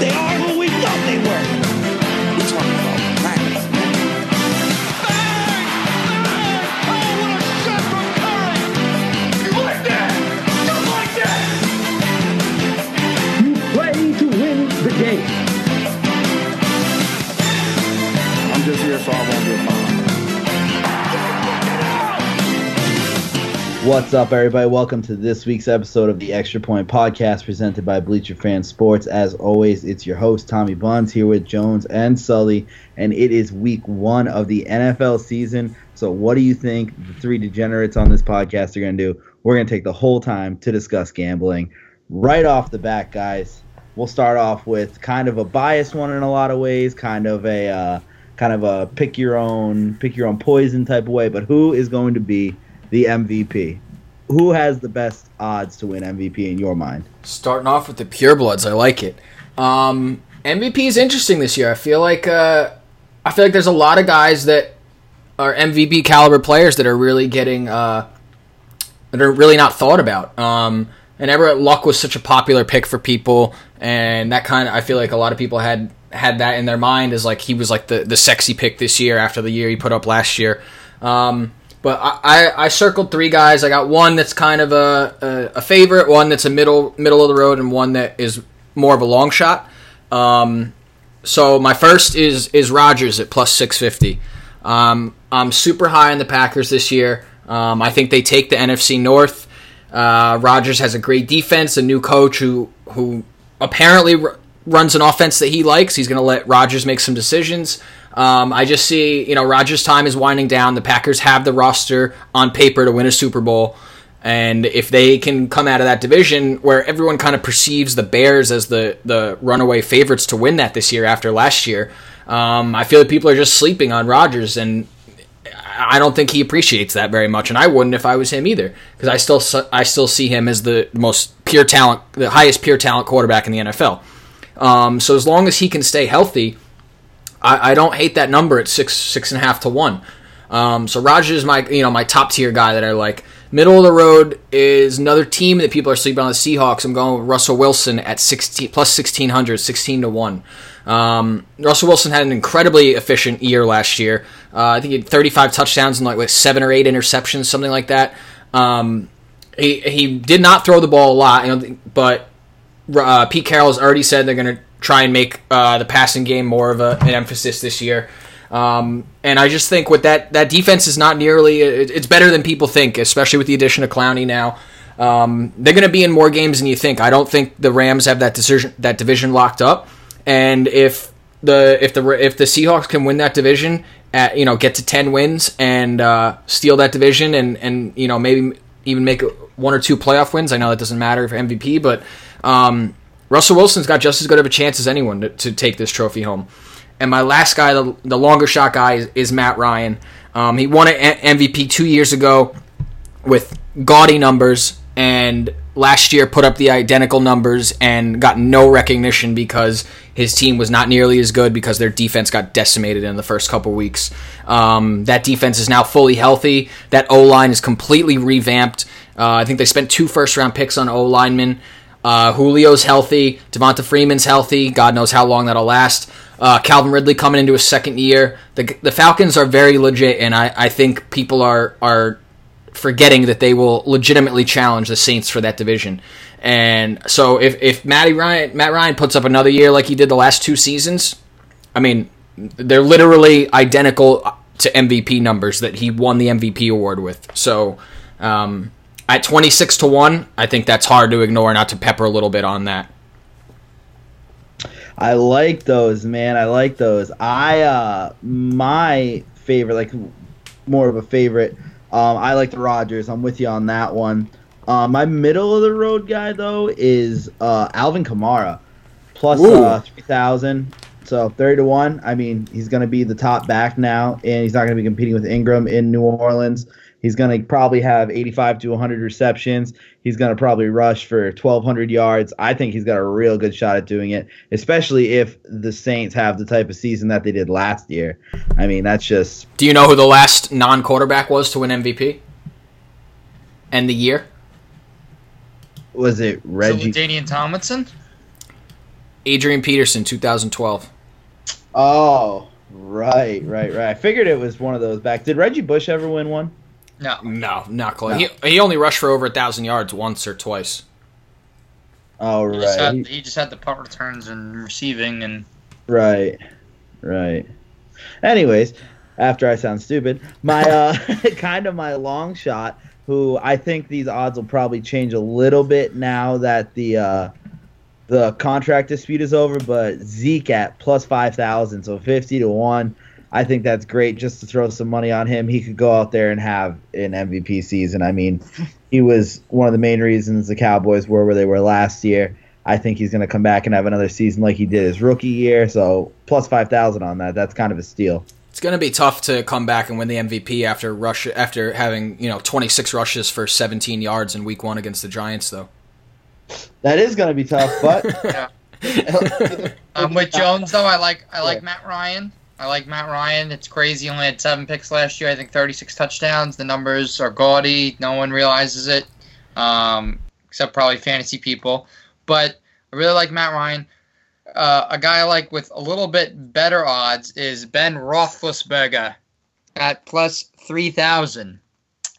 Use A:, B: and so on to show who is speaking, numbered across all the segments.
A: They are
B: What's up, everybody? Welcome to this week's episode of the Extra Point Podcast presented by Bleacher Fan Sports. As always, it's your host, Tommy Buns, here with Jones and Sully, and it is week one of the NFL season. So, what do you think the three degenerates on this podcast are going to do? We're going to take the whole time to discuss gambling. Right off the bat, guys, we'll start off with kind of a biased one in a lot of ways, kind of a uh, kind of a pick your own pick your own poison type of way. But who is going to be the MVP? Who has the best odds to win MVP in your mind?
C: Starting off with the purebloods, I like it. Um, MVP is interesting this year. I feel like uh, I feel like there's a lot of guys that are MVP caliber players that are really getting uh, that are really not thought about. Um, and Everett Luck was such a popular pick for people, and that kind of I feel like a lot of people had had that in their mind as like he was like the the sexy pick this year after the year he put up last year. Um, but I, I, I circled three guys. I got one that's kind of a, a, a favorite, one that's a middle middle of the road, and one that is more of a long shot. Um, so my first is is Rodgers at plus six fifty. Um, I'm super high on the Packers this year. Um, I think they take the NFC North. Uh, Rodgers has a great defense, a new coach who who apparently r- runs an offense that he likes. He's going to let Rodgers make some decisions. Um, I just see, you know, Rodgers' time is winding down. The Packers have the roster on paper to win a Super Bowl. And if they can come out of that division where everyone kind of perceives the Bears as the, the runaway favorites to win that this year after last year, um, I feel like people are just sleeping on Rodgers, And I don't think he appreciates that very much, and I wouldn't if I was him either, because I still I still see him as the most pure talent, the highest pure talent quarterback in the NFL. Um, so as long as he can stay healthy, I, I, don't hate that number at six six and a half to one. Um, so Rodgers is my you know my top tier guy that I like. Middle of the road is another team that people are sleeping on the Seahawks. I'm going with Russell Wilson at 16 plus 1600, 16 to one. Um, Russell Wilson had an incredibly efficient year last year. Uh, I think he had 35 touchdowns and like, seven or eight interceptions, something like that. Um, he he did not throw the ball a lot, you know, but uh, Pete Carroll has already said they're going to try and make uh, the passing game more of a, an emphasis this year. Um, and I just think with that that defense is not nearly it, it's better than people think, especially with the addition of Clowney now. Um, they're going to be in more games than you think. I don't think the Rams have that decision that division locked up. And if the if the if the Seahawks can win that division at you know get to ten wins and uh, steal that division and and you know maybe even make one or two playoff wins. I know that doesn't matter for MVP, but um, Russell Wilson's got just as good of a chance as anyone to, to take this trophy home. And my last guy, the, the longer shot guy, is, is Matt Ryan. Um, he won an MVP two years ago with gaudy numbers, and last year put up the identical numbers and got no recognition because his team was not nearly as good because their defense got decimated in the first couple weeks. Um, that defense is now fully healthy. That O line is completely revamped. Uh, I think they spent two first round picks on O linemen. Uh, Julio's healthy. Devonta Freeman's healthy. God knows how long that'll last. Uh, Calvin Ridley coming into his second year. The, the Falcons are very legit, and I, I think people are are forgetting that they will legitimately challenge the Saints for that division. And so if if Matty Ryan Matt Ryan puts up another year like he did the last two seasons, I mean, they're literally identical to MVP numbers that he won the MVP award with. So um, at twenty six to one, I think that's hard to ignore. Not to pepper a little bit on that.
B: I like those, man. I like those. I uh my favorite, like more of a favorite. Um, I like the Rodgers. I'm with you on that one. Uh, my middle of the road guy though is uh, Alvin Kamara, plus uh, three thousand. So thirty to one. I mean, he's going to be the top back now, and he's not going to be competing with Ingram in New Orleans. He's going to probably have 85 to 100 receptions. He's going to probably rush for 1,200 yards. I think he's got a real good shot at doing it, especially if the Saints have the type of season that they did last year. I mean, that's just.
C: Do you know who the last non quarterback was to win MVP? And the year?
B: Was it Reggie?
D: So Danian Tomlinson?
C: Adrian Peterson, 2012.
B: Oh, right, right, right. I figured it was one of those back. Did Reggie Bush ever win one?
D: No.
C: No, not close.
B: No.
C: He, he only rushed for over a thousand yards once or twice.
B: Oh,
D: He just, had,
B: He-
D: he just had the punt returns and receiving, and
B: right, right. Anyways, after I sound stupid, my uh, kind of my long shot, who I think these odds will probably change a little bit now that the uh, the contract dispute is over. But Zeke at plus five thousand, so fifty to one. I think that's great just to throw some money on him. He could go out there and have an MVP season. I mean, he was one of the main reasons the Cowboys were where they were last year. I think he's going to come back and have another season like he did his rookie year. So plus five thousand on that. That's kind of a steal.
C: It's going to be tough to come back and win the MVP after rush after having you know 26 rushes for 17 yards in Week One against the Giants, though.
B: That is going to be tough, but
D: yeah. Um, with Jones though, I like I like
B: Yeah.
D: Matt Ryan. I like Matt Ryan. It's crazy. He only had seven picks last year. I think 36 touchdowns. The numbers are gaudy. No one realizes it, um, except probably fantasy people. But I really like Matt Ryan. Uh, a guy I like with a little bit better odds is Ben Roethlisberger at plus 3,000.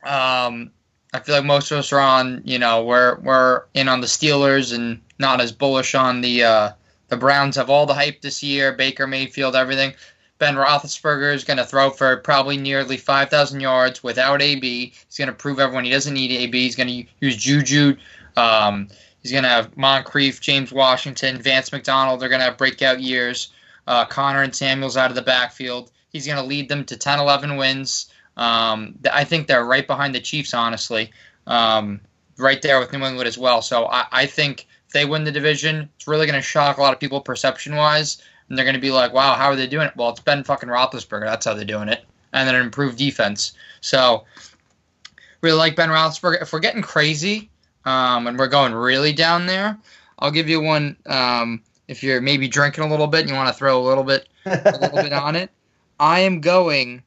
D: Um, I feel like most of us are on, you know, we're we're in on the Steelers and not as bullish on the uh, the Browns. Have all the hype this year, Baker Mayfield, everything. Ben Roethlisberger is going to throw for probably nearly 5,000 yards without AB. He's going to prove everyone he doesn't need AB. He's going to use Juju. Um, he's going to have Moncrief, James Washington, Vance McDonald. They're going to have breakout years. Uh, Conner and Samuels out of the backfield. He's going to lead them to 10, 11 wins. Um, I think they're right behind the Chiefs, honestly. Um, right there with New England as well. So I, I think if they win the division, it's really going to shock a lot of people perception wise. And they're going to be like, wow, how are they doing it? Well, it's Ben fucking Roethlisberger. That's how they're doing it. And then an improved defense. So really like Ben Roethlisberger. If we're getting crazy um, and we're going really down there, I'll give you one. Um, if you're maybe drinking a little bit and you want to throw a little bit a little bit on it. I am going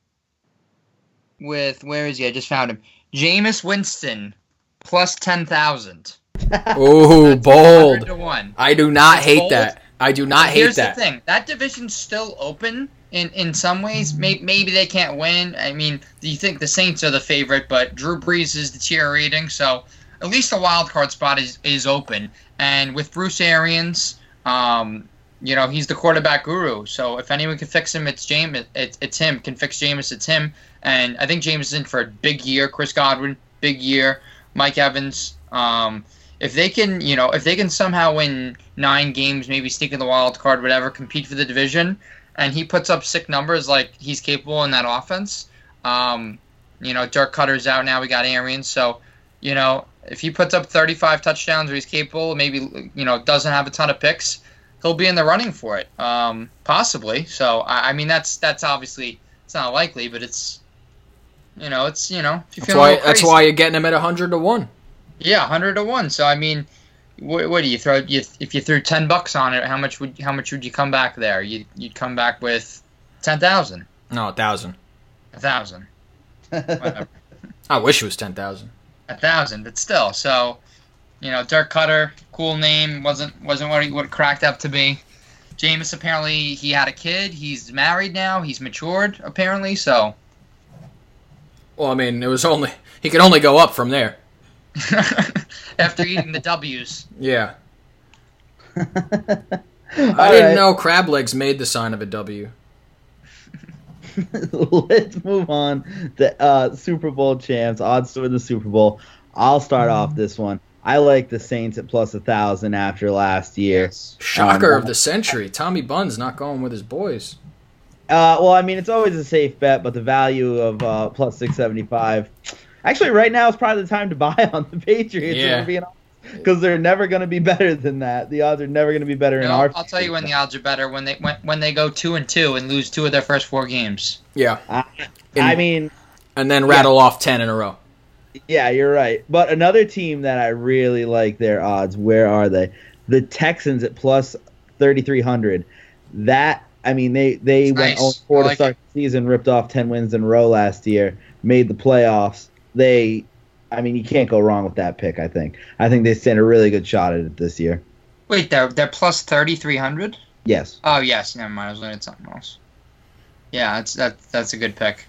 D: with where is he? I just found him. Jameis Winston plus ten thousand.
C: Ooh, bold.
D: to one.
C: I do not
D: It's
C: hate
D: bold.
C: that. I do not hate
D: Here's
C: that.
D: the thing: that division's still open. In, in some ways, may, maybe they can't win. I mean, do you think the Saints are the favorite, but Drew Brees is deteriorating, so at least the wild card spot is, is open. And with Bruce Arians, um, you know, he's the quarterback guru. So if anyone can fix him, it's James. It's, it's him. Can fix Jameis, it's him. And I think James is in for a big year. Chris Godwin, big year. Mike Evans. Um, if they can, you know, if they can somehow win nine games, maybe sneak in the wild card, whatever, compete for the division, and he puts up sick numbers like he's capable in that offense. Um, you know, Dirk Koetter's out now. We got Arians, so you know, if he puts up 35 touchdowns or he's capable, maybe you know doesn't have a ton of picks, he'll be in the running for it, um, possibly. So I, I mean, that's that's obviously it's not likely, but it's you know, it's you know, if you
C: That's
D: feel
C: why. That's why you're getting him at hundred to one.
D: Yeah, hundred to one. So I mean, what, what do you throw? You, if you threw ten bucks on it, how much would how much would you come back there? You you'd come back with ten thousand,
C: No, a thousand.
D: a thousand,
C: I wish it was ten thousand.
D: a thousand, but still. So, you know, Dirk Koetter, cool name, wasn't wasn't what he what it cracked up to be. Jameis apparently he had a kid. He's married now. He's matured apparently. So
C: Well, I mean, it was only he could only go up from there.
D: after eating the W's,
C: Yeah, I didn't
B: right,
C: know crab legs made the sign of a W.
B: Let's move on to uh, Super Bowl champs. Odds to win the Super Bowl. I'll start off this one. I like the Saints at plus a thousand after last year.
C: Shocker
B: Um,
C: of the century. Tommy Bunn's not going with his boys.
B: Uh, well, I mean, it's always a safe bet, but the value of uh, plus six seventy five. Actually, right now is probably the time to buy on the Patriots.
C: Yeah.
B: Because they're never going to be better than that. The odds are never going to be better
D: You
B: in our.
D: I'll tell you when the odds are better when they when, when they go two and two and lose two of their first four games.
C: Yeah,
B: I, I mean,
C: and then rattle off ten in a row.
B: Yeah, you're right. But another team that I really like their odds, where are they? The Texans at plus 3,300. That, I mean, they, they
D: It's
B: went
D: nice.
B: 0 4 to
D: like
B: start the season, ripped off 10 wins in a row last year, made the playoffs. They, I mean, you can't go wrong with that pick, I think. I think they stand a really good shot at it this year.
D: Wait, they're they're plus thirty three hundred.
B: Yes.
D: Oh yes, never mind. I was looking at something else. Yeah, that's that that's a good pick.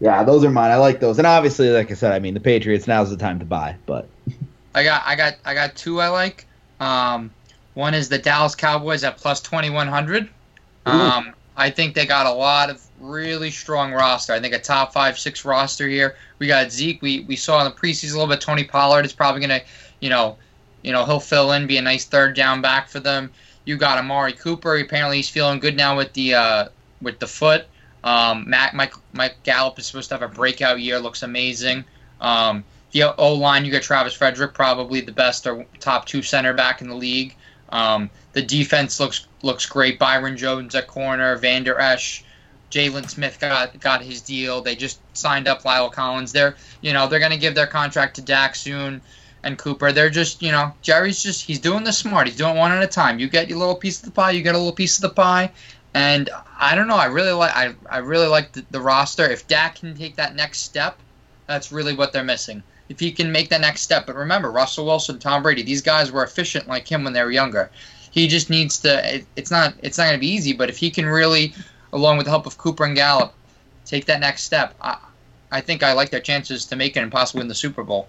B: Yeah, those are mine. I like those. And obviously, like I said, I mean the Patriots. Now's the time to buy. But
D: I got I got I got two I like. Um, one is the Dallas Cowboys at plus twenty one hundred. Um, I think they got a lot of really strong roster. I think a top five six roster here. We got Zeke. We we saw in the preseason a little bit. Tony Pollard is probably gonna, you know, you know he'll fill in, be a nice third down back for them. You got Amari Cooper. Apparently he's feeling good now with the uh, with the foot. Um, Matt, Mike, Mike Gallup is supposed to have a breakout year. Looks amazing. Um, the O line, you got Travis Frederick, probably the best or top two center back in the league. Um, the defense looks looks great. Byron Jones at corner, Vander Esch, Jaylon Smith got got his deal. They just signed up La'el Collins. They're you know they're gonna give their contract to Dak soon and Cooper. They're just you know Jerry's just he's doing the smart. He's doing one at a time. You get your little piece of the pie. You get a little piece of the pie. And I don't know. I really like. I, I really like the, the roster. If Dak can take that next step, that's really what they're missing. If he can make that next step, but remember, Russell Wilson, Tom Brady, these guys were efficient like him when they were younger. He just needs to. It, it's not. It's not going to be easy, but if he can really, along with the help of Cooper and Gallup, take that next step, I, I think I like their chances to make it and possibly win the Super Bowl.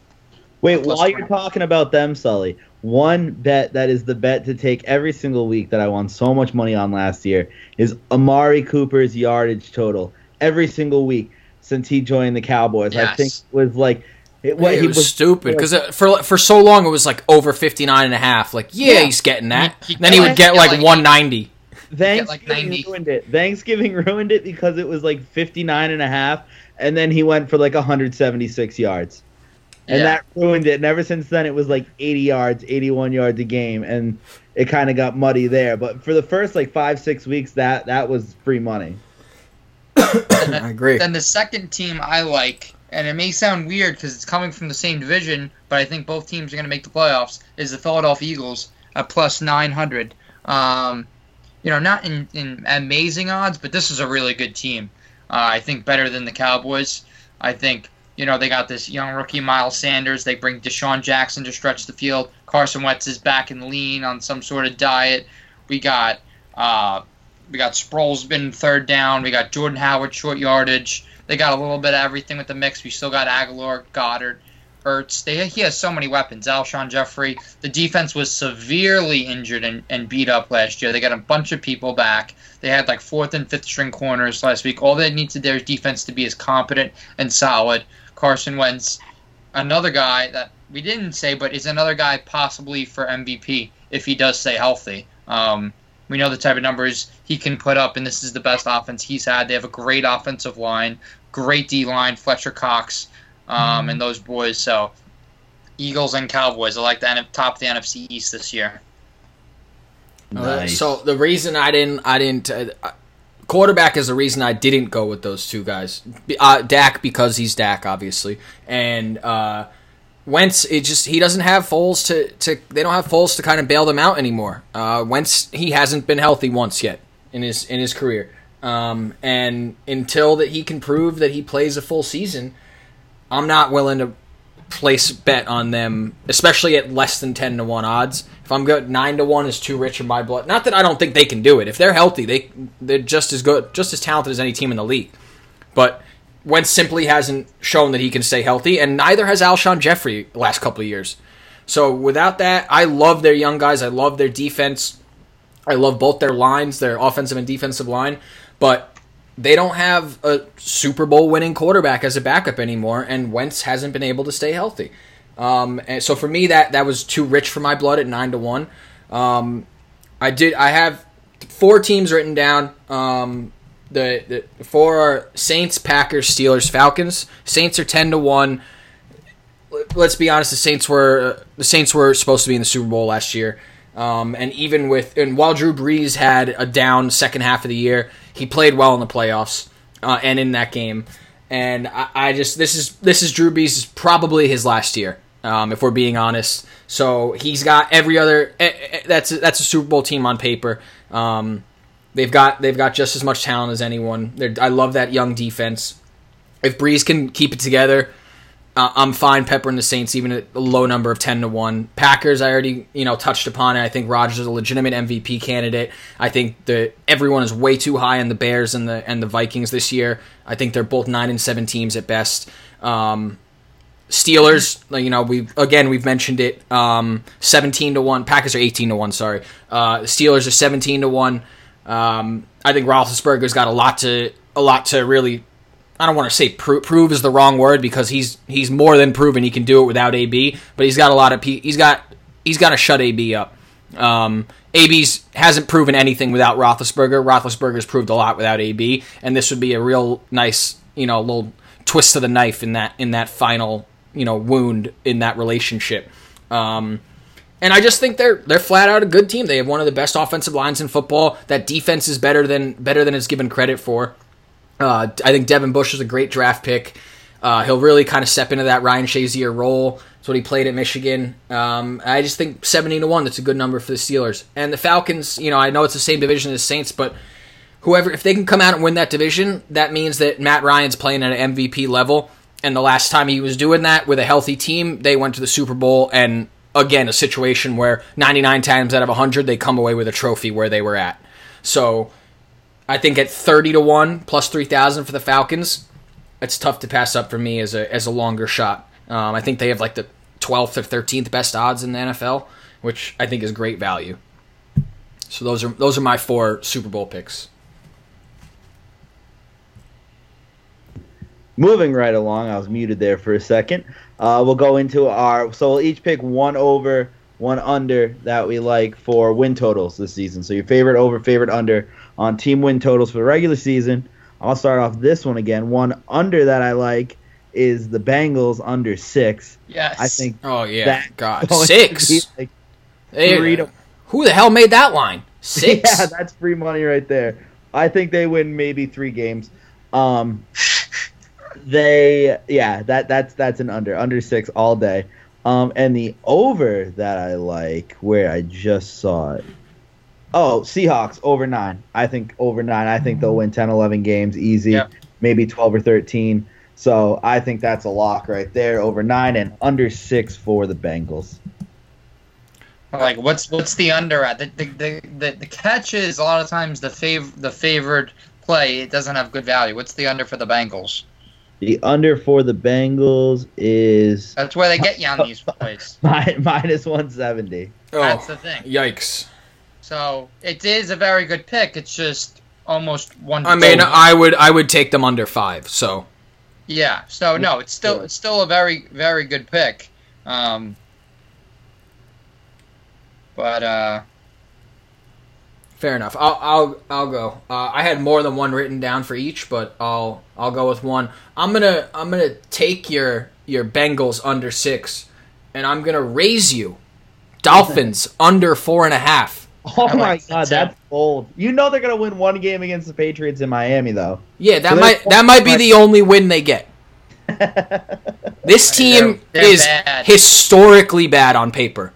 B: wait,
D: Plus
B: while
D: one.
B: you're talking about them, Sully, one bet that is the bet to take every single week that I won so much money on last year is Amari Cooper's yardage total every single week since he joined the Cowboys. I
D: Yes.
B: think was like it,
C: Well, it
B: he
C: was, stupid because uh, for for so long it was like over 59 and a half. Like, yeah,
B: Yeah.
C: he's getting that.
D: He- he
C: then he would get
D: like-
C: like
D: like-
C: 190.
D: Like
B: Thanksgiving
D: 90.
B: ruined it. Thanksgiving ruined it because it was like 59 and a half and then he went for like 176 yards. And
D: Yeah.
B: that ruined it. And ever since then it was like 80 yards, 81 yards a game and it kind of got muddy there. But for the first like 5 6 weeks that that was free money.
C: I agree.
D: Then the second team I like, and it may sound weird because it's coming from the same division, but I think both teams are going to make the playoffs, is the Philadelphia Eagles at plus 900. Um, you know, not in, in amazing odds, but this is a really good team. Uh, I think better than the Cowboys. I think, you know, they got this young rookie, Miles Sanders. They bring DeSean Jackson to stretch the field. Carson Wentz is back and lean on some sort of diet. We got uh, we got Sproles been third down. We got Jordan Howard short yardage. They got a little bit of everything with the mix. We still got Agholor, Goedert, They he has so many weapons. Alshon Jeffery. The defense was severely injured and, and beat up last year. They got a bunch of people back. They had like fourth and fifth string corners last week. All they need to their defense to be is competent and solid. Carson Wentz, another guy that we didn't say, but is another guy possibly for MVP if he does stay healthy. Um, we know the type of numbers he can put up, and this is the best offense he's had. They have a great offensive line, great D line, Fletcher Cox, um, and those boys. So, Eagles and Cowboys. I like the N- top of the NFC East this year.
C: Uh, So the reason I didn't, I didn't, uh, quarterback is the reason I didn't go with those two guys. Uh, Dak because he's Dak, obviously, and uh, Wentz. It just he doesn't have Foles to to. They don't have Foles to kind of bail them out anymore. Uh, Wentz he hasn't been healthy once yet in his in his career, um, and until that he can prove that he plays a full season, I'm not willing to place bet on them, especially at less than ten to one odds. If I'm good, nine to one is too rich in my blood. Not that I don't think they can do it. If they're healthy, they they're just as good, just as talented as any team in the league. But Wentz simply hasn't shown that he can stay healthy, and neither has Alshon Jeffery last couple of years. So without that, I love their young guys. I love their defense. I love both their lines, their offensive and defensive line, but they don't have a Super Bowl winning quarterback as a backup anymore, and Wentz hasn't been able to stay healthy. Um, and so for me, that that was too rich for my blood at nine to one. Um, I did. I have four teams written down. Um, the the four are Saints, Packers, Steelers, Falcons. Saints are ten to one. Let's be honest. The Saints were the Saints were supposed to be in the Super Bowl last year. Um, and even with and while Drew Brees had a down second half of the year, he played well in the playoffs uh, and in that game. And I, I just this is this is Drew Brees' probably his last year, um, if we're being honest. So he's got every other eh, eh, that's that's a Super Bowl team on paper. Um, they've got they've got just as much talent as anyone. They're, I love that young defense. If Brees can keep it together, uh, I'm fine peppering the Saints even at a low number of ten to one. Packers, I already you know touched upon it. I think Rodgers is a legitimate MVP candidate. I think that everyone is way too high on the Bears and the and the Vikings this year. I think they're both nine and seven teams at best. Um, Steelers, you know, we again we've mentioned it. Um, seventeen to one. Packers are eighteen to one. Sorry, uh, Steelers are seventeen to one. Um, I think Roethlisberger's got a lot to a lot to really I don't want to say pro- prove is the wrong word because he's he's more than proven he can do it without AB, but he's got a lot of he's got he's got to shut AB up. Um, AB's hasn't proven anything without Roethlisberger. Roethlisberger's proved a lot without AB, and this would be a real nice you know little twist of the knife in that in that final you know wound in that relationship. Um, and I just think they're they're flat out a good team. They have one of the best offensive lines in football. That defense is better than better than it's given credit for. Uh, I think Devin Bush is a great draft pick. Uh, he'll really kind of step into that Ryan Shazier role. That's what he played at Michigan. Um, I just think seventy to one. That's a good number for the Steelers and the Falcons. You know, I know it's the same division as Saints, but whoever if they can come out and win that division, that means that Matt Ryan's playing at an MVP level. And the last time he was doing that with a healthy team, they went to the Super Bowl and again a situation where 99 times out of 100 they come away with a trophy where they were at. So I think at 30 to 1 plus 3000 for the Falcons, it's tough to pass up for me as a as a longer shot. Um, I think they have like the 12th or 13th best odds in the NFL, which I think is great value. So those are those are my four Super Bowl picks.
B: Moving right along, I was muted there for a second. Uh, we'll go into our so we'll each pick one over, one under that we like for win totals this season. So your favorite over, favorite under on team win totals for the regular season. I'll start off this one again. One under that I like is the Bengals under six.
D: Yes.
B: I think
C: Oh yeah,
B: that
C: God, six.
B: like,
C: Hey,
B: three to-
C: who the hell made that line? Six.
B: Yeah, that's free money right there. I think they win maybe three games. Um, they yeah, that that's that's an under under six all day. Um, and the over that I like, where I just saw it. Oh, Seahawks over nine. I think over nine. I think they'll win 10, 11 games easy,
D: Yep.
B: maybe twelve or thirteen. So I think that's a lock right there. Over nine and under six for the Bengals.
D: Like what's what's the under at? The the, the, the, the catch is a lot of times the fav the favored play it doesn't have good value. What's the under for the Bengals?
B: The under for the Bengals is
D: That's where they get you on these plays.
B: mi- minus one seventy.
D: Oh, that's
C: Oh,
D: the thing.
C: yikes!
D: So it is a very good pick. It's just almost one.
C: I mean, I would I would take them under five. So
D: yeah. So no, it's still it's still a very very good pick. Um, but uh,
C: fair enough. I'll I'll I'll go. Uh, I had more than one written down for each, but I'll I'll go with one. I'm gonna I'm gonna take your your Bengals under six, and I'm gonna raise you Dolphins under four and a half.
B: Oh
D: I
B: my
D: like
B: god, that's bold. You know they're gonna win one game against the Patriots in Miami though.
C: Yeah, that
B: So
C: might that might be the only win they get. This team
D: They're- they're
C: is
D: bad.
C: historically bad on paper.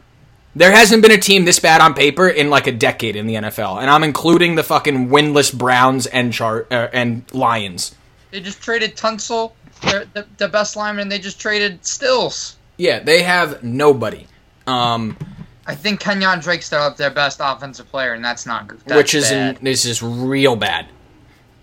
C: There hasn't been a team this bad on paper in like a decade in the NFL, and I'm including the fucking winless Browns and Char- uh, and Lions.
D: they just traded Tunsil, the, the, the best lineman. They just traded Stills.
C: Yeah, they have nobody. Um,
D: I think Kenyan Drake's their their best offensive player, and that's not good. That's
C: which is
D: bad.
C: this is real bad.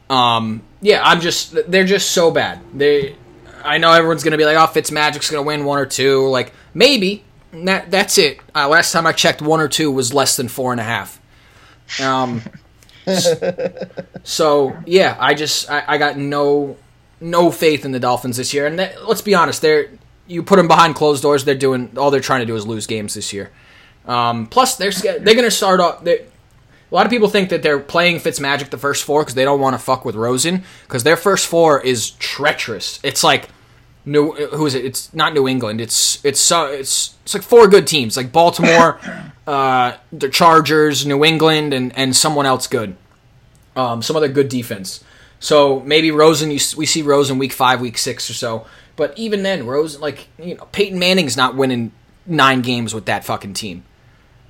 C: Um, yeah, I'm just they're just so bad. They, I know everyone's gonna be like, oh, Fitzmagic's gonna win one or two. Like maybe that that's it. Uh, last time I checked, one or two was less than four and a half. Um, so yeah, I just I, I got no no faith in the Dolphins this year. And that, let's be honest, they're you put them behind closed doors. They're doing all they're trying to do is lose games this year. Um, plus, they're they're going to start off. a lot of people think that they're playing Fitzmagic the first four because they don't want to fuck with Rosen because their first four is treacherous. It's like New who is it? It's not New England. It's it's so it's it's like four good teams like Baltimore, uh, the Chargers, New England, and and someone else good. Um, some other good defense. So maybe Rosen. You, we see Rosen week five, week six or so. But even then, Rosen like you know Peyton Manning's not winning nine games with that fucking team.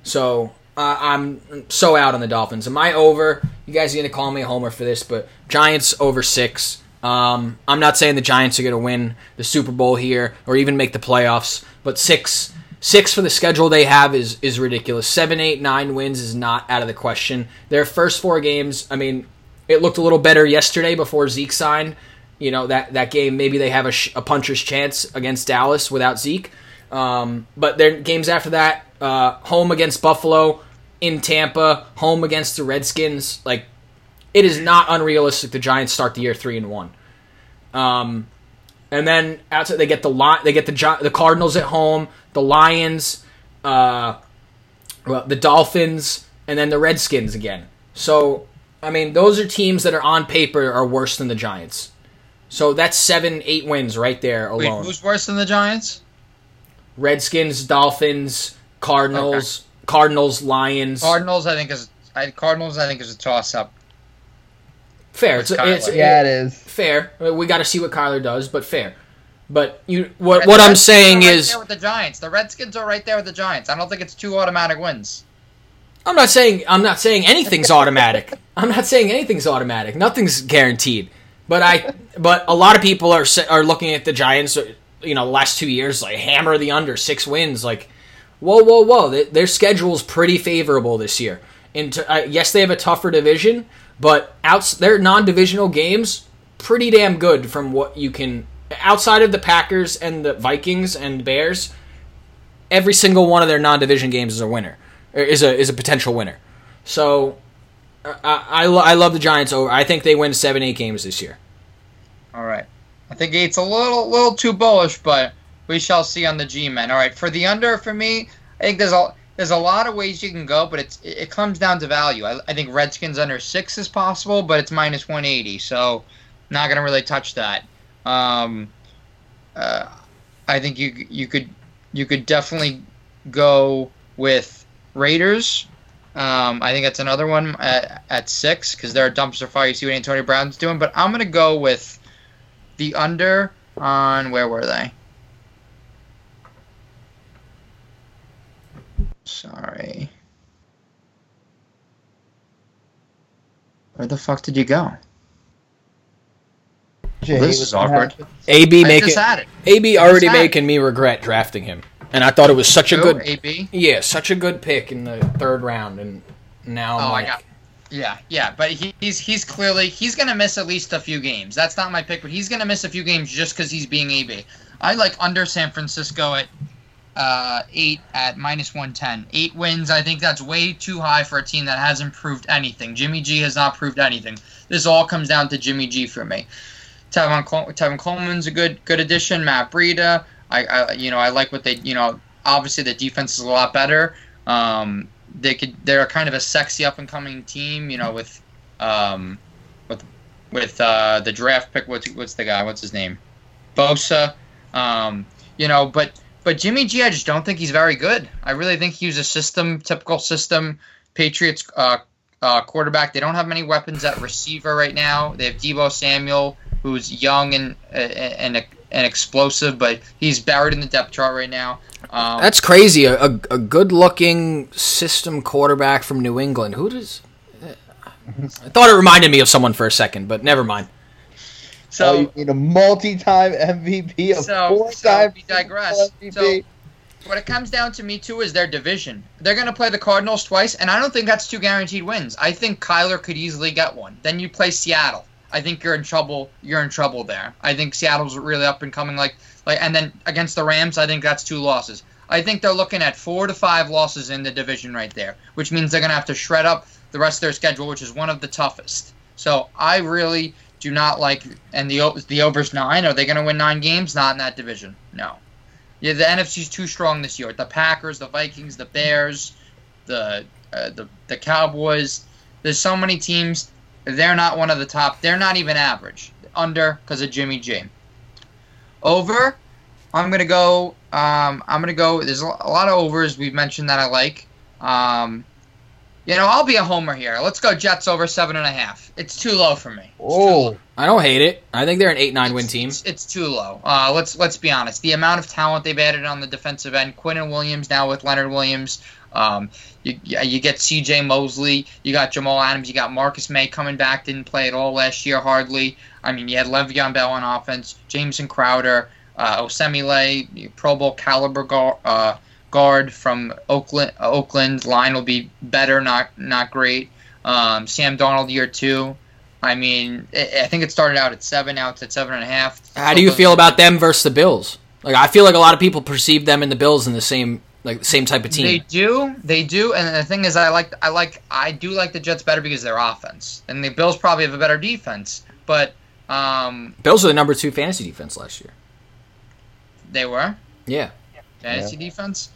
C: So uh, I'm so out on the Dolphins. Am I over? You guys are gonna call me a homer for this, but Giants over six. Um, I'm not saying the Giants are going to win the Super Bowl here or even make the playoffs, but six six for the schedule they have is is ridiculous. Seven, eight, nine wins is not out of the question. Their first four games, I mean, it looked a little better yesterday before Zeke signed. You know that that game maybe they have a, sh- a puncher's chance against Dallas without Zeke. Um, but their games after that, uh, home against Buffalo, in Tampa, home against the Redskins, like it is not unrealistic the Giants start the year three and one. Um, and then outside they get the li- they get the Gi- the Cardinals at home, the Lions, uh, well, the Dolphins, and then the Redskins again. So I mean, those are teams that are on paper are worse than the Giants. So that's seven, eight wins right there
D: Wait,
C: alone.
D: who's worse than the Giants?
C: Redskins, Dolphins, Cardinals, Cardinals, Lions.
D: Cardinals, I think is I, Cardinals. I think is a toss up.
C: fair. It's, it's,
B: Yeah, it is.
C: fair. We got to see what Kyler does, but fair. But you, what what I'm saying
D: are right
C: is,
D: there with the Giants. The Redskins are right there with the Giants. I don't think it's two automatic wins.
C: I'm not saying I'm not saying anything's automatic. I'm not saying anything's automatic. Nothing's guaranteed. But I but a lot of people are are looking at the Giants. You know, the last two years, like hammer the under six wins. Like, whoa, whoa, whoa! Their, their schedule's pretty favorable this year. Into uh, yes, they have a tougher division, but outs their non-divisional games pretty damn good from what you can outside of the Packers and the Vikings and Bears. Every single one of their non-division games is a winner, or is a is a potential winner. So I I, lo- I love the Giants over. I think they win seven eight games this year.
D: All right. I think eight's a little little too bullish, but we shall see on the G-men. All right, for the under for me, I think there's a there's a lot of ways you can go, but it's it comes down to value. I, I think Redskins under six is possible, but it's minus 180, so not gonna really touch that. Um, uh, I think you you could you could definitely go with Raiders. Um, I think that's another one at, at six because they're a dumpster fire. You see what Antonio Brown's doing, but I'm gonna go with the under on where were they? Sorry. Where the fuck did you go? This is awkward.
C: AB making
D: just had it.
C: AB already
D: just had it.
C: making me regret drafting him, and I thought it was such a
D: Who?
C: good
D: AB.
C: yeah, such a good pick in the third round, and now I'm
D: Oh, I
C: like,
D: got- Yeah, yeah, but he, he's he's clearly he's gonna miss at least a few games. That's not my pick, but he's gonna miss a few games just because he's being AB. I like under San Francisco at uh, eight at minus one ten. Eight wins. I think that's way too high for a team that hasn't proved anything. Jimmy G has not proved anything. This all comes down to Jimmy G for me. Tevin, Col- Tevin Coleman's a good good addition. Matt Breida. I, I you know I like what they you know obviously the defense is a lot better. Um, they could they're kind of a sexy up and coming team. You know with um, with with uh, the draft pick. What's what's the guy? What's his name? Bosa. Um, you know, but but Jimmy G, I just don't think he's very good. I really think he's a system, typical system Patriots uh, uh, quarterback. They don't have many weapons at receiver right now. They have Deebo Samuel, who's young and uh, and and explosive, but he's buried in the depth chart right now. Um,
C: that's crazy. A, a, a good looking system quarterback from New England. Who does? I thought it reminded me of someone for a second, but never mind.
D: So.
B: oh, you need a multi-time MVP, a
D: So-
B: four-time
D: so we digress.
B: MVP.
D: What it comes down to me too is their division. They're going to play the Cardinals twice, and I don't think that's two guaranteed wins. I think Kyler could easily get one. Then you play Seattle. I think you're in trouble. You're in trouble there. I think Seattle's really up and coming. Like like, and then against the Rams, I think that's two losses. I think they're looking at four to five losses in the division right there, which means they're going to have to shred up the rest of their schedule, which is one of the toughest. So I really do not like. And the the overs nine. Are they going to win nine games? Not in that division. No. Yeah, the NFC's too strong this year. The Packers, the Vikings, the Bears, the uh, the the Cowboys. There's so many teams. They're not one of the top. They're not even average. Under because of Jimmy G. Over. I'm gonna go. Um, I'm gonna go. There's a lot of overs we've mentioned that I like. Um, you know, I'll be a homer here. Let's go Jets over seven and a half. It's too low for me. It's.
B: Oh,
C: I don't hate it. I think they're an eight nine win team.
D: It's, it's too low. Uh, let's let's be honest. The amount of talent they've added on the defensive end, Quinnen Williams now with Leonard Williams. Um, you you get C.J. Mosley. You got Jamal Adams. You got Marcus Maye coming back. Didn't play at all last year hardly. I mean, you had Le'Veon Bell on offense, Jamison Crowder, uh, Osemele, Pro Bowl caliber guard, uh, guard from Oakland. Uh, Oakland line will be better, not not great. Um, Sam Darnold year two. I mean, I I think it started out at seven. Now it's at seven and a half.
C: How do you feel about them versus the Bills? Like I feel like a lot of people perceive them and the Bills in the same like the same type of team.
D: They do, they do, and the thing is, I like, I like, I do like the Jets better because of their offense, and the Bills probably have a better defense, but um,
C: Bills are the number two fantasy defense last year.
D: they were
C: Yeah.
D: fantasy defense.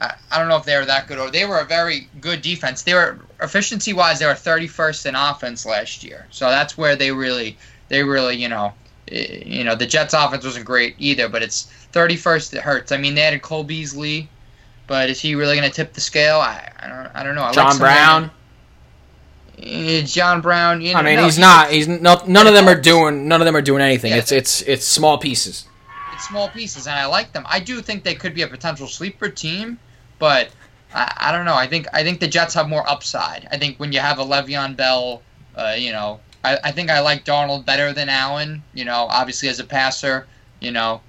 D: I, I don't know if they were that good, or they were a very good defense. They were efficiency wise, they were 31st in offense last year, so that's where they really, they really, you know. eh, You know the Jets' offense wasn't great either, but it's 31st. It hurts. I mean, they added Cole Beasley, but is he really going to tip the scale? I, I don't. I don't know. I
C: John
D: some
C: Brown.
D: Eh, John Brown. You know,
C: I mean,
D: no,
C: he's
D: he-
C: not. He's not. None of them are doing. None of them are doing anything.
D: Yeah.
C: It's it's it's small pieces.
D: It's small pieces, and I like them. I do think they could be a potential sleeper team, but I, I don't know. I think I think the Jets have more upside. I think when you have a Le'Veon Bell, uh, you know, I, I think I like Darnold better than Allen. You know, obviously as a passer, you know,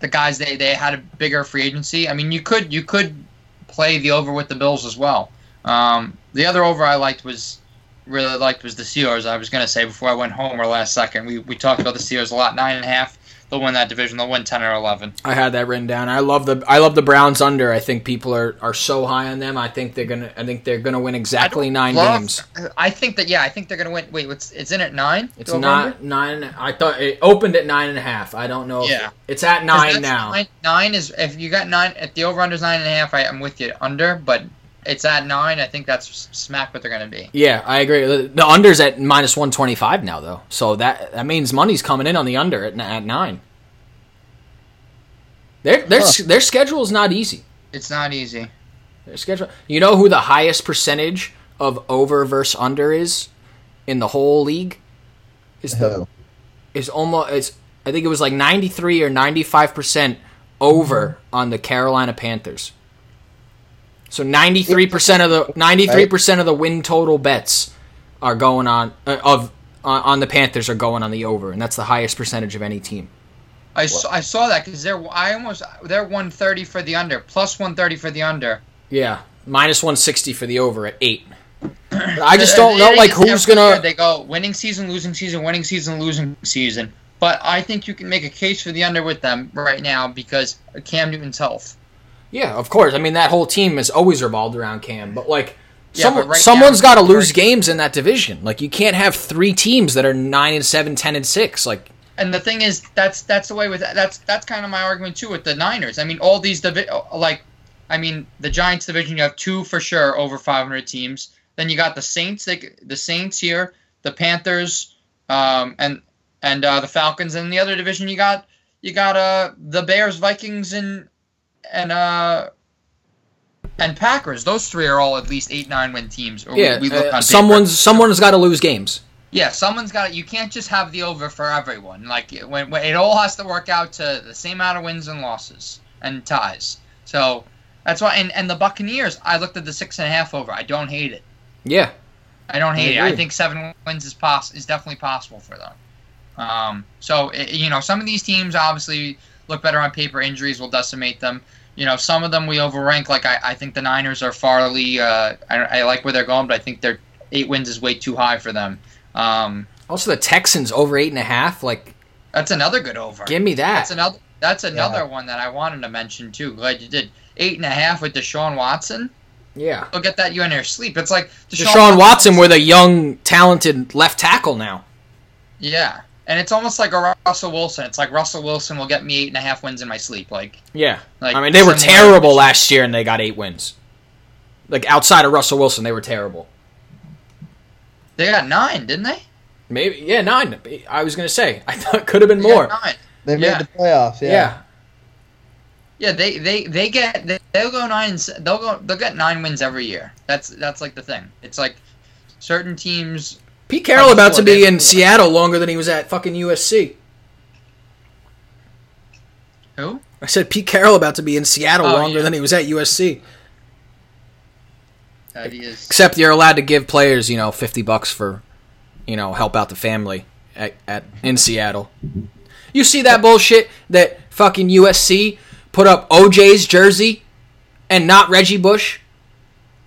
D: the guys they they had a bigger free agency. I mean, you could you could play the over with the Bills as well. Um, the other over I liked was really liked was the Steelers. I was gonna say before I went home or last second. We we talked about the Steelers a lot. Nine and a half. They'll win that division. They'll win ten or eleven.
C: I had that written down. I love the I love the Browns under. I think people are, are so high on them. I think they're gonna I think they're gonna win exactly nine
D: Love-
C: games.
D: I think that yeah, I think they're gonna win. Wait, what's it's in at nine?
C: It's not nine. I thought it opened at nine and a half. I don't know. If
D: Yeah.
C: it's at nine now.
D: Nine, nine is if you got nine if the over under is nine and a half. I, I'm with you under, but it's at nine. I think that's smack what they're gonna be.
C: Yeah, I agree. The, the under's at minus one twenty five now, though. So that that means money's coming in on the under at, at nine. Their their
B: Huh.
C: their schedule is not easy.
D: It's not easy.
C: Their schedule. You know who the highest percentage of over versus under is in the whole league? Is the
B: Who?
C: is almost it's I think it was like 93 or 95% over mm-hmm. on the Carolina Panthers. So 93% of the 93% of the win total bets are going on uh, of on on the Panthers are going on the over and that's the highest percentage of any team.
D: I, saw, I saw that because they're I almost they're one thirty for the under plus one thirty for the under.
C: Yeah, minus 160 for the over at 8. But I just don't know like who's going to
D: They go winning season, losing season, winning season, losing season. But I think you can make a case for the under with them right now because Cam Newton's health.
C: Yeah, of course. I mean that whole team has always revolved around Cam, but like
D: Yeah,
C: some,
D: right
C: someone's got to lose games in that division. Like you can't have three teams that are 9 and 7, 10 and 6. Like
D: And the thing is, that's that's the way with that's that's kind of my argument too with the Niners. I mean, all these divi- like, I mean, the Giants division you have two for sure over 500 teams. Then you got the Saints, they, the Saints here, the Panthers, um, and and uh, the Falcons. And the other division you got you got uh the Bears, Vikings, and and uh and Packers. Those three are all at least eight nine win teams. Or we-
C: yeah,
D: we look
C: uh, someone's someone's got to lose games.
D: Yeah, someone's got. You can't just have the over for everyone. Like when, when it all has to work out to the same amount of wins and losses and ties. So that's why. And, and the Buccaneers, I looked at the six and a half over. I don't hate it.
C: Yeah.
D: I don't hate it. I think seven wins is poss is definitely possible for them. Um, so i you know, some of these teams obviously look better on paper. Injuries will decimate them. You know, some of them we overrank. Like I, I think the Niners are farly. Uh, I, I like where they're going, but I think their eight wins is way too high for them. Um,
C: Also, the Texans over eight and a half. Like,
D: That's another good over.
C: give me that.
D: That's another. That's another one that I wanted to mention too. Glad you did. Eight and a half with Deshaun Watson.
C: yeah.
D: They'll get that you in your sleep. It's like
C: Deshaun Watson with a young, talented left tackle now.
D: Yeah, and it's almost like a Russell Wilson. It's like Russell Wilson will get me eight and a half wins in my sleep. Like,
C: Yeah.
D: like
C: I mean, they were
D: similar-
C: terrible last year and they got eight wins. Like, outside of Russell Wilson, they were terrible.
D: They got nine, didn't they?
C: Maybe, yeah, nine. I was going to say. I thought it could have been
D: They
C: more.
D: nine.
B: They made
D: Yeah.
B: the playoffs. Yeah.
C: yeah.
D: Yeah, they they they get they, they'll go nine. They'll go they'll get nine wins every year. That's that's like the thing. It's like certain teams.
C: Pete Carroll
D: Oh,
C: about to be in Seattle longer than he was at fucking USC.
D: Who?
C: I said Pete Carroll about to be in Seattle
D: Oh,
C: longer
D: yeah.
C: than he was at USC.
D: That is.
C: Except you're allowed to give players, you know, fifty bucks for, you know, help out the family at, at in Seattle. You see that bullshit that fucking USC put up OJ's jersey and not Reggie Bush?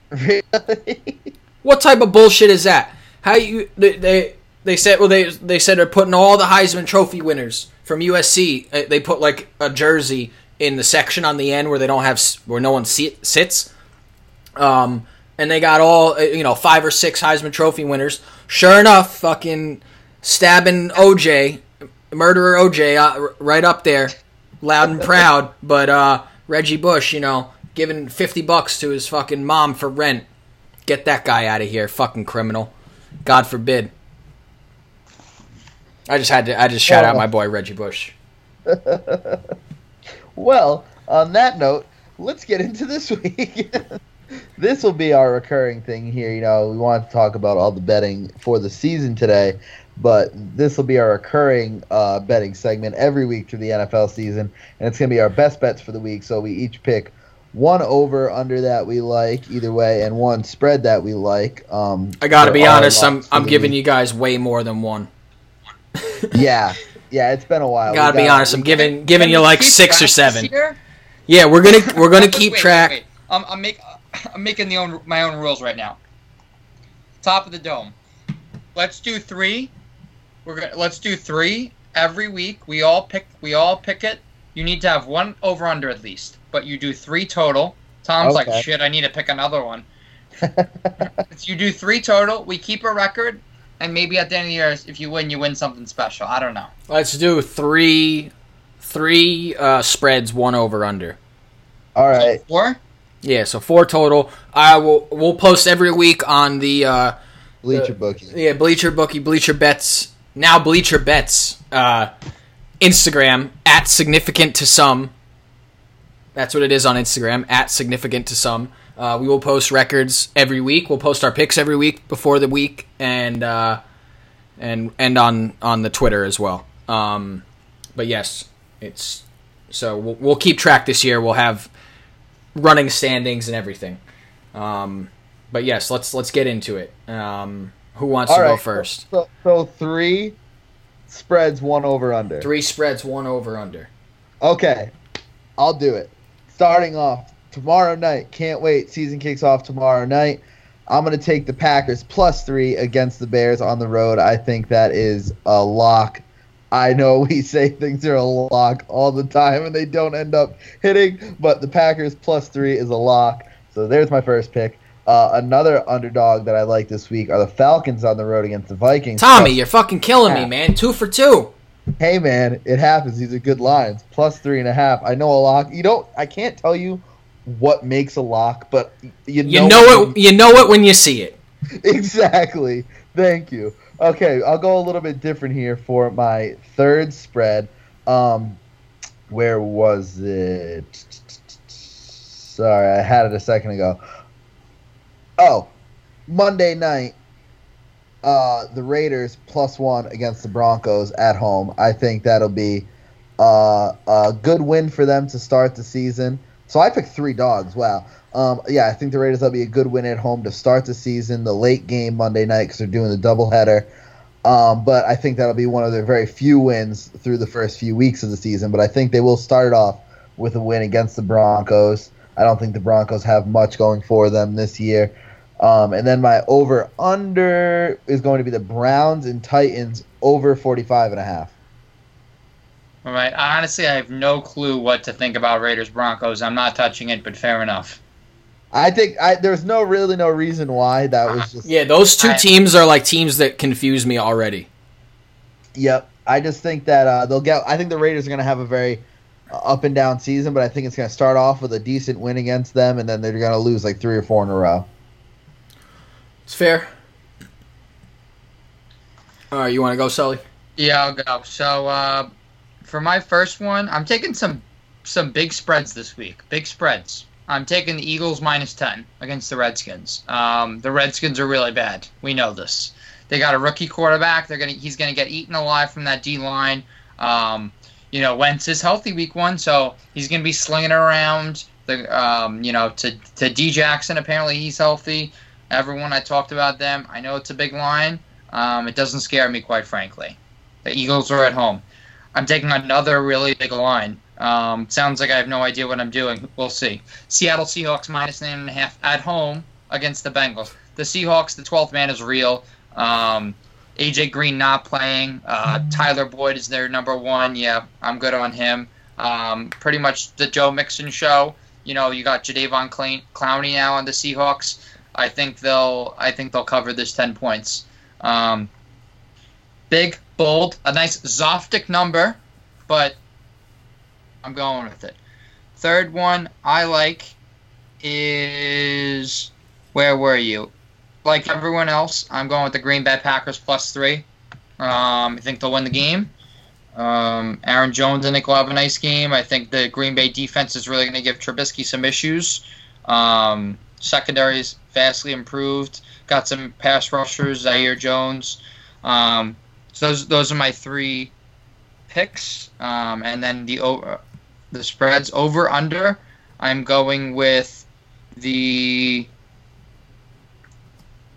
B: Really?
C: What type of bullshit is that? How you they they, they said well they they said they're putting all the Heisman Trophy winners from USC. uh, They put like a jersey in the section on the end where they don't have where no one sit, sits. Um, and they got all uh, you know five or six Heisman Trophy winners. Sure enough, fucking stabbing OJ, murderer OJ, uh, right up there, loud and proud. But uh, Reggie Bush, you know, giving fifty bucks to his fucking mom for rent. Get that guy out of here, fucking criminal. God forbid. I just had to. I just shout out my boy Reggie Bush.
B: Well, on that note, let's get into this week. this will be our recurring thing here. You know, we want to talk about all the betting for the season today, but this will be our recurring uh, betting segment every week through the NFL season, and it's going to be our best bets for the week. So we each pick one over under that we like either way, and one spread that we like. Um,
C: I got to be honest. I'm I'm giving
B: week.
C: you guys way more than one.
B: Yeah, yeah, it's been a while. We
C: Got to be
B: got-
C: honest. I'm giving giving you like six or seven. Yeah, we're gonna we're gonna keep
D: Wait, wait,
C: track.
D: wait. I'm, I'm, make, I'm making the own my own rules right now. Top of the dome. Let's do three. We're gonna let's do three every week. We all pick we all pick it. You need to have one over under at least, but you do three total. Tom's
B: Okay.
D: like shit. I need to pick another one. You do three total. We keep a record, and maybe at the end of the year, if you win, you win something special. I don't know.
C: Let's do three three uh, spreads, one over under.
B: All right.
D: Four.
C: Yeah, so four total. I will we'll post every week on the uh,
B: Bleacher bookie.
C: yeah Bleacher Bookie Bleacher Bets now Bleacher Bets uh, Instagram at significant to some. That's what it is on Instagram at significant to some. Uh, we will post records every week. We'll post our picks every week before the week, and uh, and and on on the Twitter as well. Um, but yes, it's so we'll, we'll keep track this year. We'll have running standings and everything. Um, but yes, let's let's get into it. Um, who wants
B: All
C: to
B: right.
C: go first?
B: So, so three spreads, one over under.
C: Three spreads, one over under.
B: Okay, I'll do it. Starting off tomorrow night. Can't wait. Season kicks off tomorrow night. I'm going to take the Packers plus three against the Bears on the road. I think that is a lock. I know we say things are a lock all the time and they don't end up hitting, but the Packers plus three is a lock. So there's my first pick. Uh, another underdog that I like this week are the Falcons on the road against the Vikings.
C: Tommy,
B: Plus-
C: you're fucking killing me, man. Two for two.
B: hey man, it happens. These are good lines. Plus three and a half. I know a lock. You don't. I can't tell you what makes a lock, but you know,
C: You know it. You know it when you see it.
B: exactly. Thank you. Okay, I'll go a little bit different here for my third spread. Um, where was it? Sorry, I had it a second ago. Oh, Monday night. Uh, the Raiders plus one against the Broncos at home. I think that'll be uh, a good win for them to start the season. So I picked three dogs. Wow. Um, yeah, I think the Raiders will be a good win at home to start the season. The late game Monday night because they're doing the doubleheader. Um, but I think that'll be one of their very few wins through the first few weeks of the season. But I think they will start off with a win against the Broncos. I don't think the Broncos have much going for them this year. Um, and then my over under is going to be the Browns and Titans over 45 and a half.
D: All right. Honestly, I have no clue what to think about Raiders Broncos. I'm not touching it, but fair enough.
B: I think I, there's no really no reason why that was just
C: Yeah, those two
D: I-
C: teams are like teams that confuse me already.
B: Yep. I just think that uh, they'll get. I think the Raiders are going to have a very uh, up and down season, but I think it's going to start off with a decent win against them, and then they're going to lose like three or four in a row.
C: It's fair. All right, you want to go, Sully?
D: Yeah, I'll go. So uh, for my first one, I'm taking some some big spreads this week. Big spreads. I'm taking the Eagles minus ten against the Redskins. Um, the Redskins are really bad. We know this. They got a rookie quarterback. They're gonna he's gonna get eaten alive from that D line. Um, you know, Wentz is healthy week one, so he's gonna be slinging around. The um, you know to to D Jackson apparently he's healthy. Everyone I talked about them. I know it's a big line. Um, it doesn't scare me quite frankly. The Eagles are at home. I'm taking another really big line. Um, sounds like I have no idea what I'm doing. We'll see. Seattle Seahawks minus nine and a half at home against the Bengals. The Seahawks, the 12th man is real. Um, AJ Green not playing. Uh, Tyler Boyd is their number one. Yeah, I'm good on him. Um, pretty much the Joe Mixon show. You know, you got Jadeveon Clown- Clowney now on the Seahawks. I think they'll. I think they'll cover this 10 points. Um, big, bold, a nice Zoftic number, but I'm going with it. Third one I like is where were you? Like everyone else, I'm going with the Green Bay Packers plus three. Um, I think they'll win the game. Um, Aaron Jones, and think, will have a nice game. I think the Green Bay defense is really going to give Trubisky some issues. Um, secondary is vastly improved. Got some pass rushers, Zaire Jones. Um, so those those are my three picks. Um, and then the over, the spreads over under. I'm going with the.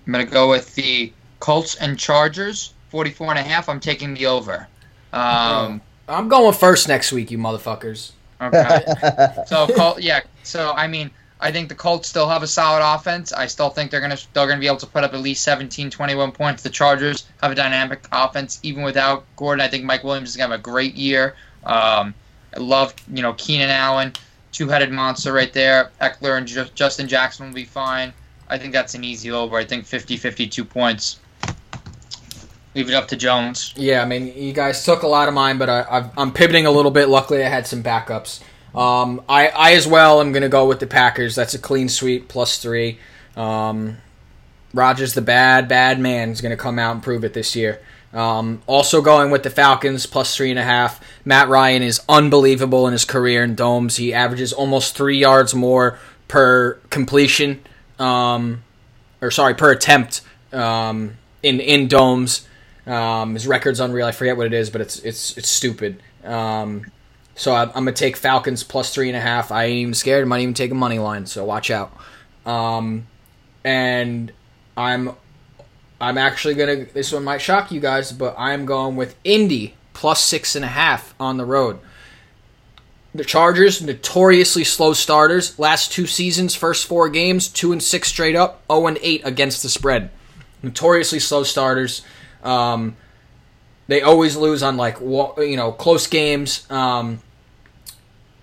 D: I'm gonna go with the Colts and Chargers, 44 and a half. I'm taking the over. Um,
C: I'm going first next week, you motherfuckers.
D: okay. So Col- yeah, so I mean, I think the Colts still have a solid offense. I still think they're gonna they're gonna be able to put up at least 17, 21 points. The Chargers have a dynamic offense even without Gordon. I think Mike Williams is gonna have a great year. Um, I love you know Keenan Allen, two-headed monster right there. Ekeler and Ju- Justin Jackson will be fine. I think that's an easy over. I think 50, 52 points. Leave it up to Jones.
C: Yeah, I mean, you guys took a lot of mine, but I, I'm pivoting a little bit. Luckily, I had some backups. Um, I, I as well am going to go with the Packers. That's a clean sweep, plus three. Um, Rodgers, the bad, bad man, is going to come out and prove it this year. Um, also going with the Falcons, plus three and a half. Matt Ryan is unbelievable in his career in domes. He averages almost three yards more per completion, um, or sorry, per attempt um, in in domes. Um, his record's unreal. I forget what it is, but it's it's it's stupid. Um, so I, I'm gonna take Falcons plus three and a half. I ain't even scared. I might even take a money line. So watch out. Um, and I'm I'm actually gonna. This one might shock you guys, but I'm going with Indy plus six and a half on the road. The Chargers, notoriously slow starters. Last two seasons, first four games, two and six straight up, zero and eight against the spread. Notoriously slow starters. Um, they always lose on like you know close games. Um,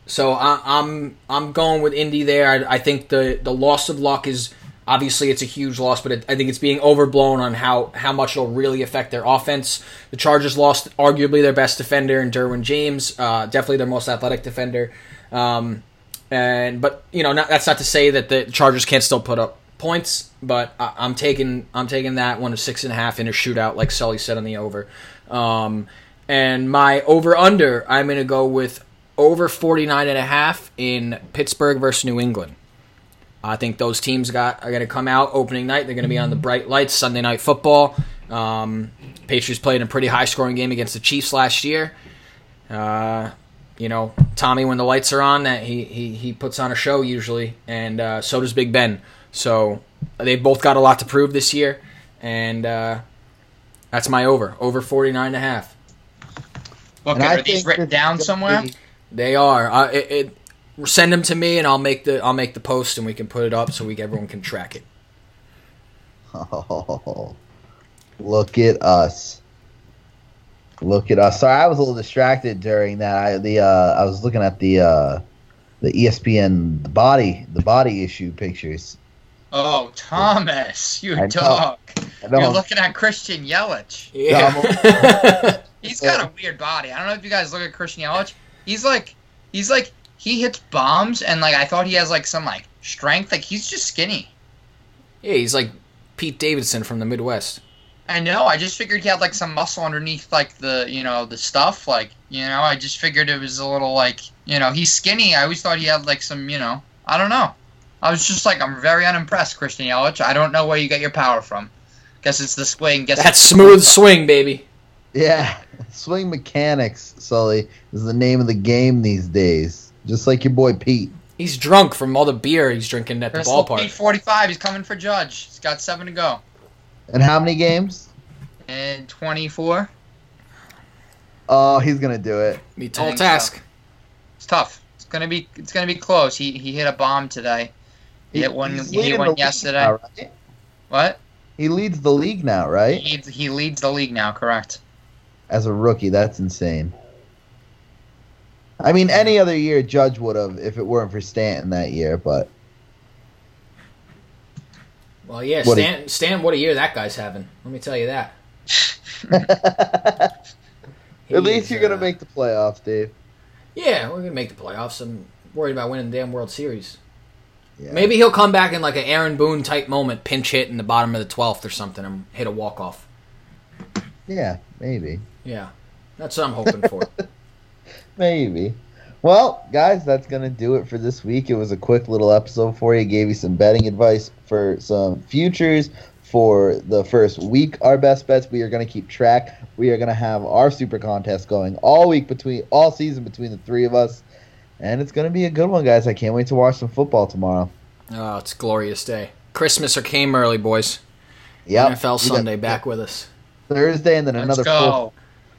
C: so I, I'm I'm going with Indy there. I, I think the the loss of Luck is obviously it's a huge loss, but it, I think it's being overblown on how how much it'll really affect their offense. The Chargers lost arguably their best defender in Derwin James, uh, definitely their most athletic defender. Um, and but you know not, that's not to say that the Chargers can't still put up points, but I, I'm taking I'm taking that one to six and a half in a shootout, like Sully said on the over. Um, and my over under, I'm going to go with over 49 and a half in Pittsburgh versus New England. I think those teams got are going to come out opening night. They're going to be on the bright lights Sunday night football. Um, Patriots played a pretty high scoring game against the Chiefs last year. Uh, you know, Tommy, when the lights are on, that he, he he puts on a show usually, and uh, so does Big Ben. So they both got a lot to prove this year, and uh, that's my over over 49 and a half.
D: Look,
B: And I
D: are these
B: think
D: written down somewhere?
B: gonna be-
C: They are. Uh, it, it send them to me, and I'll make the I'll make the post, and we can put it up so we everyone can track it.
B: Oh, look at us. Look at us. Sorry, I was a little distracted during that. I the uh, I was looking at the uh, the ESPN the body the body issue pictures.
D: Oh, Thomas, you
B: I know.
D: dog.
B: Know.
D: You're looking at Christian Yelich.
C: Yeah.
D: He's got a weird body. I don't know if you guys look at Christian Yelich. He's like, he's like, he hits bombs, and like I thought he has like some like strength. Like he's just skinny.
C: yeah, he's like Pete Davidson from the Midwest.
D: I know. I just figured he had like some muscle underneath like the you know the stuff. Like you know, I just figured it was a little like you know he's skinny. I always thought he had like some you know I don't know. I was just like I'm very unimpressed, Christian Yelich. I don't know where you get your power from. Guess it's the swing. Guess that
C: smooth swing, baby.
B: Yeah, swing mechanics, Sully, is the name of the game these days. Just like your boy Pete.
C: He's drunk from all the beer he's drinking at the ballpark.
D: Pete 45. He's coming for Judge. He's got seven to go.
B: And how many games?
D: And 24.
B: Oh, he's gonna do it.
C: Be a tall
D: think
C: task.
D: It's tough. It's gonna be it's gonna be close. He he hit a bomb today. He hit one. He hit one yesterday.
B: now, right?
D: What?
B: He leads the league now, right?
D: He leads, he leads the league now. Correct.
B: As a rookie, that's insane. I mean, any other year, Judge would have if it weren't for Stanton that year. But
C: Well, yeah,
B: What do you-
C: Stan, Stan, what a year that guy's having. Let me tell you that.
B: at least
C: is,
B: you're gonna
C: uh,
B: make the playoffs, Dave.
C: Yeah, we're gonna make the playoffs. I'm worried about winning the damn World Series.
B: Yeah.
C: Maybe he'll come back in like an Aaron Boone type moment, pinch hit in the bottom of the twelfth or something, and hit a walk off.
B: Yeah, maybe.
C: Yeah, that's what I'm hoping for.
B: Maybe. Well, guys, that's going to do it for this week. It was a quick little episode for you. Gave you some betting advice for some futures for the first week. Our best bets, we are going to keep track. We are going to have our super contest going all week between all season between the three of us. And it's going to be a good one, guys. I can't wait to watch some football tomorrow.
C: oh, it's a glorious day. Christmas or came early, boys.
B: Yep.
C: NFL
B: We got
C: Sunday back with us.
B: Thursday and then
D: Let's
B: another
D: go.
B: full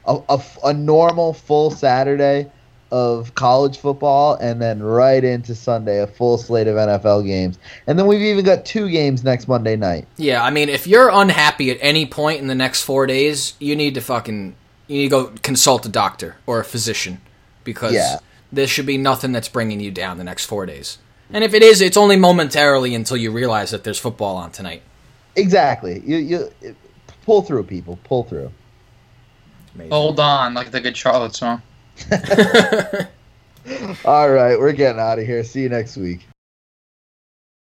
B: a, a, a normal full Saturday of college football, and then right into Sunday, a full slate of NFL games. And then we've even got two games next Monday night.
C: Yeah, I mean, if you're unhappy at any point in the next four days, you need to fucking you need to go consult a doctor or a physician because
B: Yeah.
C: this should be nothing that's bringing you down the next four days. And if it is, it's only momentarily until you realize that there's football on tonight.
B: Exactly. You you pull through, people. Pull through.
C: Amazing.
D: Hold on, like the Good Charlotte song.
B: All right, we're getting out of here. See you next week.